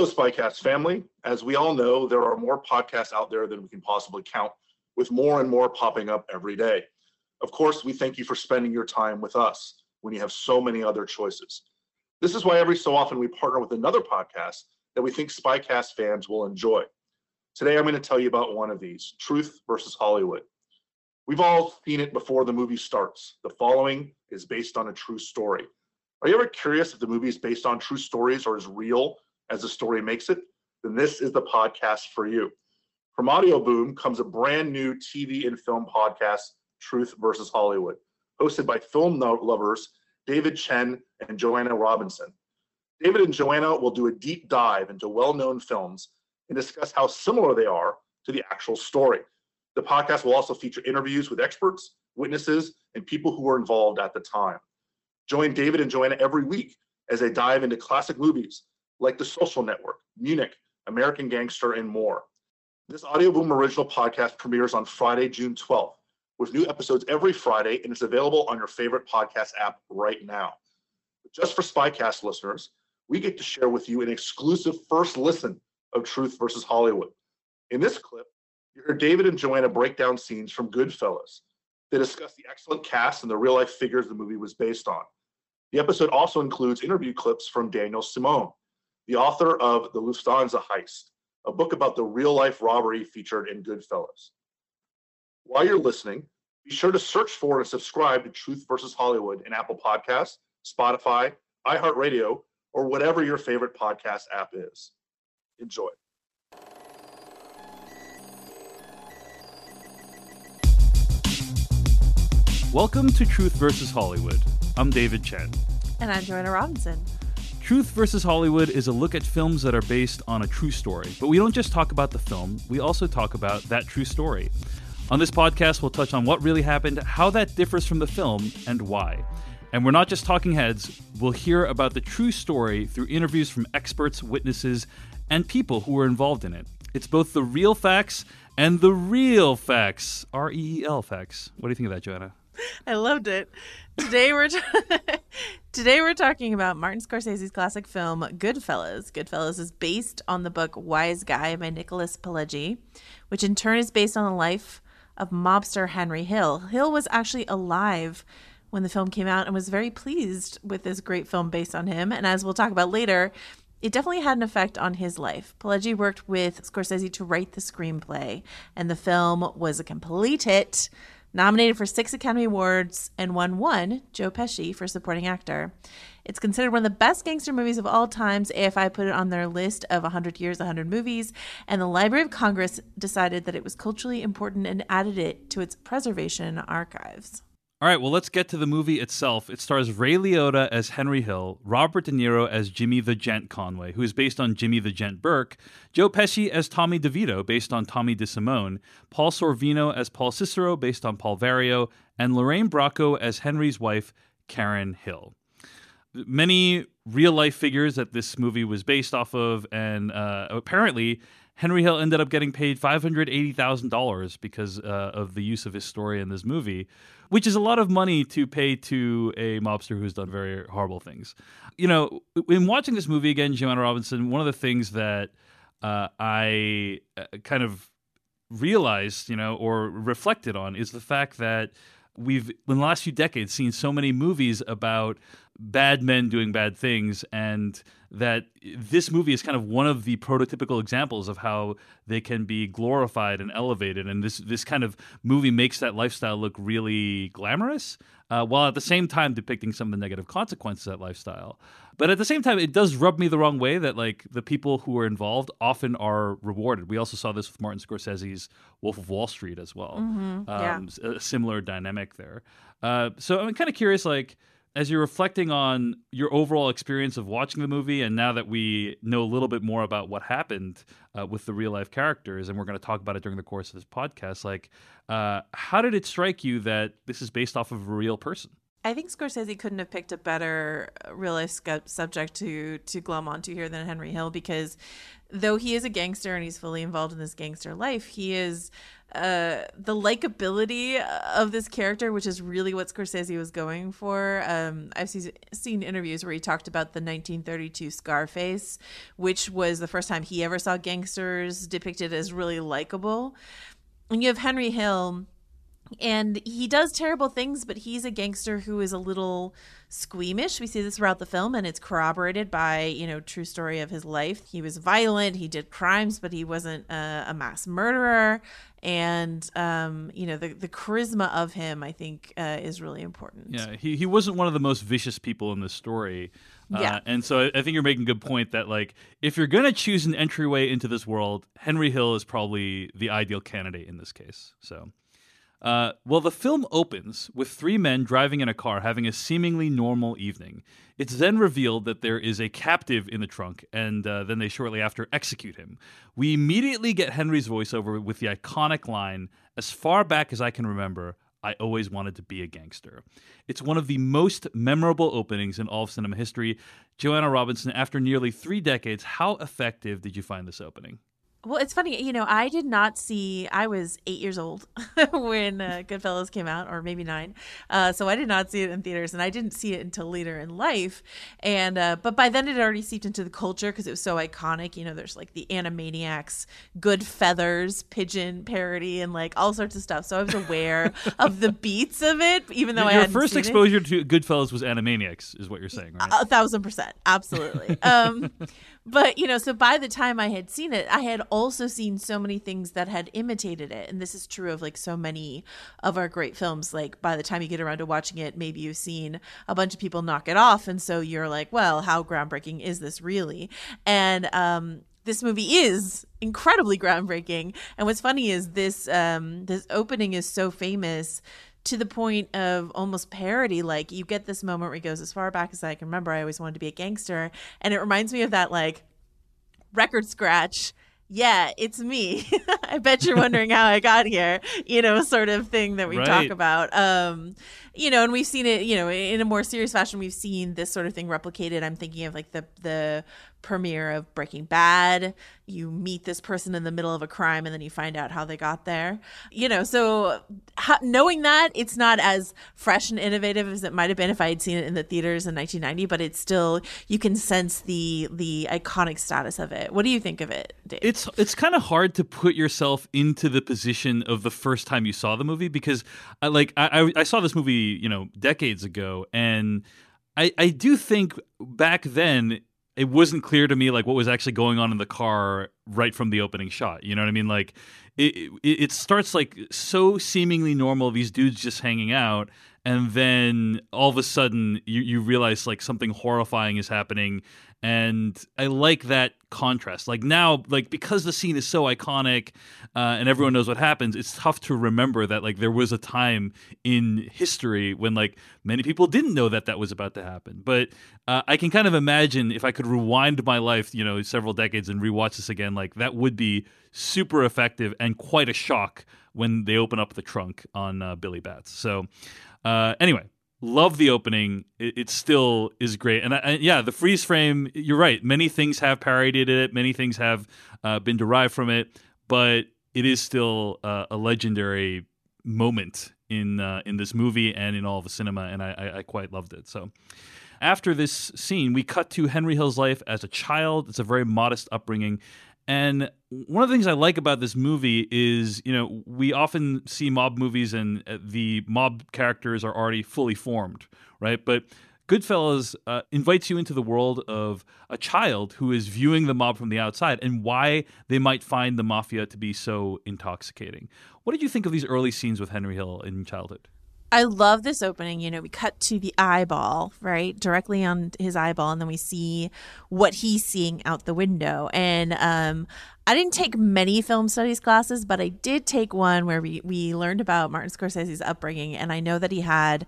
Hello, Spycast family. As we all know, there are more podcasts out there than we can possibly count, with more and more popping up every day. Of course, we thank you for spending your time with us when you have so many other choices. This is why every so often we partner with another podcast that we think Spycast fans will enjoy. Today, I'm going to tell you about one of these Truth versus Hollywood. We've all seen it before the movie starts. The following is based on a true story. Are you ever curious if the movie is based on true stories or is real as the story makes it? Then this is the podcast for you. From Audio Boom comes a brand new TV and film podcast Truth versus Hollywood, hosted by film lovers David Chen and Joanna Robinson. David and Joanna will do a deep dive into well known films and discuss how similar they are to the actual story. The podcast will also feature interviews with experts, witnesses, and people who were involved at the time. Join David and Joanna every week as they dive into classic movies like The Social Network, Munich, American Gangster, and more. This Audio Boom original podcast premieres on Friday, June 12th with new episodes every Friday, and it's available on your favorite podcast app right now. Just for Spycast listeners, we get to share with you an exclusive first listen of Truth versus Hollywood. In this clip, you hear David and Joanna break down scenes from Goodfellas. They discuss the excellent cast and the real life figures the movie was based on. The episode also includes interview clips from Daniel Simone, the author of The Lufthansa Heist, a book about the real life robbery featured in Goodfellas. While you're listening, be sure to search for and subscribe to Truth versus Hollywood in Apple Podcasts, Spotify, iHeartRadio, or whatever your favorite podcast app is. Enjoy. Welcome to Truth versus Hollywood. I'm David Chen. And I'm Joanna Robinson. Truth versus Hollywood is a look at films that are based on a true story. But we don't just talk about the film, we also talk about that true story. On this podcast, we'll touch on what really happened, how that differs from the film, and why. And we're not just talking heads, we'll hear about the true story through interviews from experts, witnesses, and people who were involved in it. It's both the real facts and the real facts. R E E L facts. What do you think of that, Joanna? I loved it. Today we're t- today we're talking about Martin Scorsese's classic film Goodfellas. Goodfellas is based on the book Wiseguy by Nicholas Pileggi, which in turn is based on the life of mobster Henry Hill. Hill was actually alive when the film came out and was very pleased with this great film based on him. And as we'll talk about later, it definitely had an effect on his life. Pileggi worked with Scorsese to write the screenplay, and the film was a complete hit, nominated for six Academy Awards, and won one, Joe Pesci, for supporting actor. It's considered one of the best gangster movies of all times. AFI put it on their list of 100 years, 100 movies, and the Library of Congress decided that it was culturally important and added it to its preservation archives. All right, well, let's get to the movie itself. It stars Ray Liotta as Henry Hill, Robert De Niro as Jimmy the Gent Conway, who is based on Jimmy the Gent Burke, Joe Pesci as Tommy DeVito, based on Tommy DeSimone, Paul Sorvino as Paul Cicero, based on Paul Vario, and Lorraine Bracco as Henry's wife, Karen Hill many real life figures that this movie was based off of, and uh, apparently Henry Hill ended up getting paid five hundred eighty thousand dollars because uh, of the use of his story in this movie, which is a lot of money to pay to a mobster who's done very horrible things. You know, in watching this movie again, Joanna Robinson, one of the things that uh, I uh, kind of realized, you know, or reflected on is the fact that we've in the last few decades seen so many movies about bad men doing bad things and that this movie is kind of one of the prototypical examples of how they can be glorified and elevated. And this this kind of movie makes that lifestyle look really glamorous uh, while at the same time depicting some of the negative consequences of that lifestyle. But at the same time it does rub me the wrong way that like the people who are involved often are rewarded. We also saw this with martin scorsese's wolf of wall street as well. Mm-hmm. Yeah. um, a similar dynamic there. Uh, so i'm kind of curious like as you're reflecting on your overall experience of watching the movie, and now that we know a little bit more about what happened uh, with the real life characters, and we're going to talk about it during the course of this podcast, like, uh, how did it strike you that this is based off of a real person? I think Scorsese couldn't have picked a better real life subject to to glom onto here than Henry Hill because though he is a gangster and he's fully involved in this gangster life, he is uh, the likability of this character, which is really what Scorsese was going for. Um, I've seen, seen interviews where he talked about the 1932 Scarface, which was the first time he ever saw gangsters depicted as really likable. And you have Henry Hill and he does terrible things but he's a gangster who is a little squeamish we see this throughout the film and it's corroborated by you know true story of his life he was violent he did crimes but he wasn't a, a mass murderer and um, you know the, the charisma of him i think uh, is really important Yeah, he, he wasn't one of the most vicious people in this story. Uh, Yeah. And so I, I think you're making a good point that, like, if you're going to choose an entryway into this world, Henry Hill is probably the ideal candidate in this case. So. Uh, well, the film opens with three men driving in a car having a seemingly normal evening. It's then revealed that there is a captive in the trunk, and uh, then they shortly after execute him. We immediately get Henry's voiceover with the iconic line As far back as I can remember, I always wanted to be a gangster. It's one of the most memorable openings in all of cinema history. Joanna Robinson, after nearly three decades, how effective did you find this opening? Well, it's funny, you know, I did not see. I was eight years old when uh, Goodfellas came out, or maybe nine. Uh, so I did not see it in theaters, and I didn't see it until later in life. And uh, but by then it had already seeped into the culture because it was so iconic. You know, there's like the Animaniacs, Goodfeathers, pigeon parody, and like all sorts of stuff. So I was aware of the beats of it, even though I Your hadn't first seen it. exposure to Goodfellas was Animaniacs, is what you're saying, right? A thousand percent, absolutely. um, but you know, so by the time I had seen it, I had also seen so many things that had imitated it, and this is true of like so many of our great films. Like by the time you get around to watching it, maybe you've seen a bunch of people knock it off, and so you're like, well, how groundbreaking is this really? And um, this movie is incredibly groundbreaking. And what's funny is this um, this opening is so famous to the point of almost parody. Like you get this moment where he goes, as far back as I can remember, I always wanted to be a gangster. And it reminds me of that like record scratch. Yeah, it's me. I bet you're wondering how I got here, you know, sort of thing that we talk about. Um, you know, and we've seen it, you know, in a more serious fashion, we've seen this sort of thing replicated. I'm thinking of like the the premiere of Breaking Bad. You meet this person in the middle of a crime and then you find out how they got there. You know, so knowing that it's not as fresh and innovative as it might have been if I had seen it in the theaters in 1990, but it's still you can sense the the iconic status of it. What do you think of it, Dave? it's it's kind of hard to put yourself into the position of the first time you saw the movie because I like I, I saw this movie you know decades ago and I I do think back then it wasn't clear to me like what was actually going on in the car right from the opening shot you know what I mean? Like it it, it starts like so seemingly normal these dudes just hanging out and then all of a sudden you, you realize like something horrifying is happening. And i like that contrast. Like now like because the scene is so iconic uh, and everyone knows what happens it's tough to remember that like there was a time in history when like many people didn't know that that was about to happen. But uh, i can kind of imagine if i could rewind my life you know several decades and rewatch this again like that would be super effective and quite a shock when they open up the trunk on uh, billy batts. So uh, anyway, love the opening. It, it still is great, and I, I- yeah, the freeze frame. You're right. Many things have parodied it. Many things have uh, been derived from it, but it is still uh, a legendary moment in uh, in this movie and in all of the cinema, and I, I, I quite loved it. So. After this scene, we cut to Henry Hill's life as a child. It's a very modest upbringing. And one of the things I like about this movie is, you know, we often see mob movies and uh, the mob characters are already fully formed, right? But Goodfellas uh, invites you into the world of a child who is viewing the mob from the outside and why they might find the mafia to be so intoxicating. What did you think of these early scenes with Henry Hill in childhood? I love this opening. You know, we cut to the eyeball, right? Directly on his eyeball, and then we see what he's seeing out the window. And um, I didn't take many film studies classes, but I did take one where we, we learned about Martin Scorsese's upbringing. And I know that he had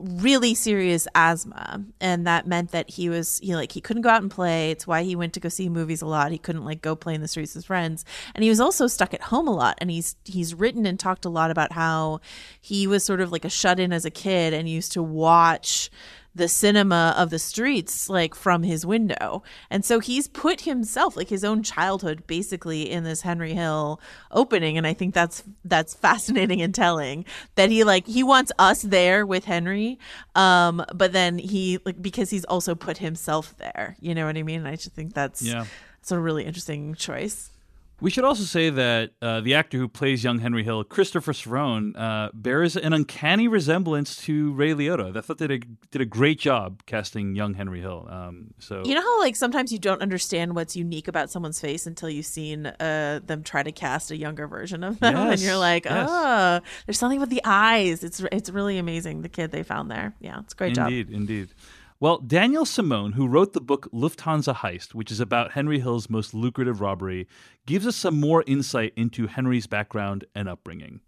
really serious asthma. And that meant that he was, know, like he couldn't go out and play. It's why he went to go see movies a lot. He couldn't like go play in the streets with friends. And he was also stuck at home a lot. And he's he's written and talked a lot about how he was sort of like a shut in as a kid and used to watch the cinema of the streets like from his window. And so he's put himself like his own childhood basically in this Henry Hill opening and I think that's that's fascinating and telling that he like he wants us there with Henry um but then he like because he's also put himself there. You know what I mean? I just think that's Yeah. it's a really interesting choice. We should also say that uh, the actor who plays young Henry Hill, Christopher Serrone, uh, bears an uncanny resemblance to Ray Liotta. I thought they did a, did a great job casting young Henry Hill. Um, so You know how like sometimes you don't understand what's unique about someone's face until you've seen uh, them try to cast a younger version of them, and you're like, yes. oh, there's something with the eyes. It's it's really amazing the kid they found there. Yeah, it's a great job. Indeed, indeed. Well, Daniel Simone, who wrote the book Lufthansa Heist, which is about Henry Hill's most lucrative robbery, gives us some more insight into Henry's background and upbringing.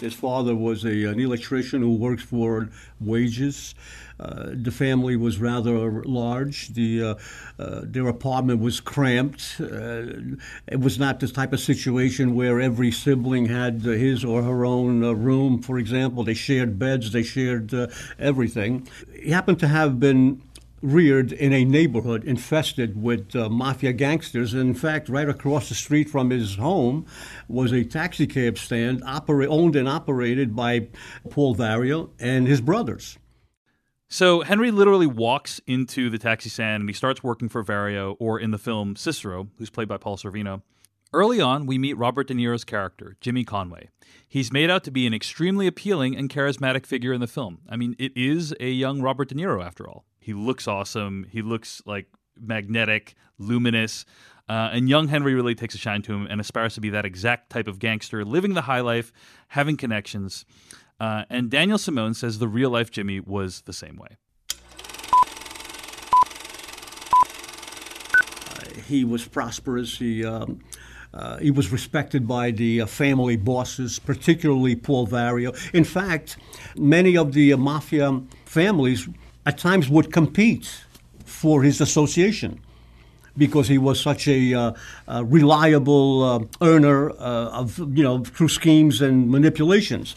His father was a, an electrician who worked for wages. Uh, the family was rather large. The uh, uh, their apartment was cramped. Uh, it was not the type of situation where every sibling had his or her own uh, room. For example, they shared beds. They shared everything. He happened to have been reared in a neighborhood infested with uh, mafia gangsters. In fact, right across the street from his home was a taxi cab stand opera- owned and operated by Paul Vario and his brothers. So Henry literally walks into the taxi stand and he starts working for Vario, or in the film Cicero, who's played by Paul Sorvino. Early on, we meet Robert De Niro's character, Jimmy Conway. He's made out to be an extremely appealing and charismatic figure in the film. I mean, it is a young Robert De Niro, after all. He looks awesome. He looks like magnetic, luminous. Uh, and young Henry really takes a shine to him and aspires to be that exact type of gangster, living the high life, having connections. Uh, and Daniel Simone says the real life Jimmy was the same way. He was prosperous. He um, uh, he was respected by the uh, family bosses, particularly Paul Vario. In fact, many of the uh, mafia families at times would compete for his association because he was such a, uh, uh, reliable uh, earner uh, of you know through schemes and manipulations.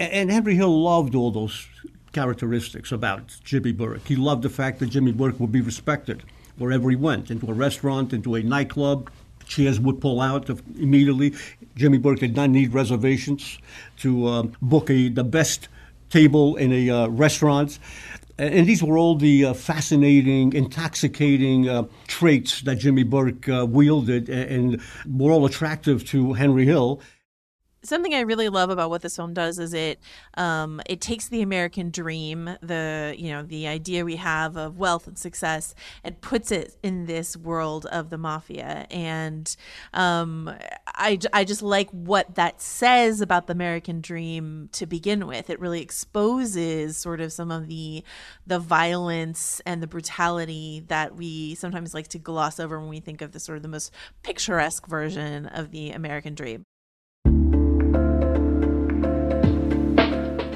A- And Henry Hill loved all those characteristics about Jimmy Burke. He loved the fact that Jimmy Burke would be respected wherever he went, into a restaurant, into a nightclub. Chairs would pull out immediately. Jimmy Burke did not need reservations to um, book a, the best table in a uh, restaurant. And these were all the uh, fascinating, intoxicating uh, traits that Jimmy Burke uh, wielded and were all attractive to Henry Hill. Something I really love about what this film does is it um, it takes the American dream, the you know the idea we have of wealth and success, and puts it in this world of the mafia. And um, I I just like what that says about the American dream to begin with. It really exposes sort of some of the the violence and the brutality that we sometimes like to gloss over when we think of the sort of the most picturesque version of the American dream.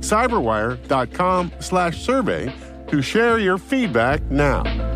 cyberwire.com slash survey to share your feedback now.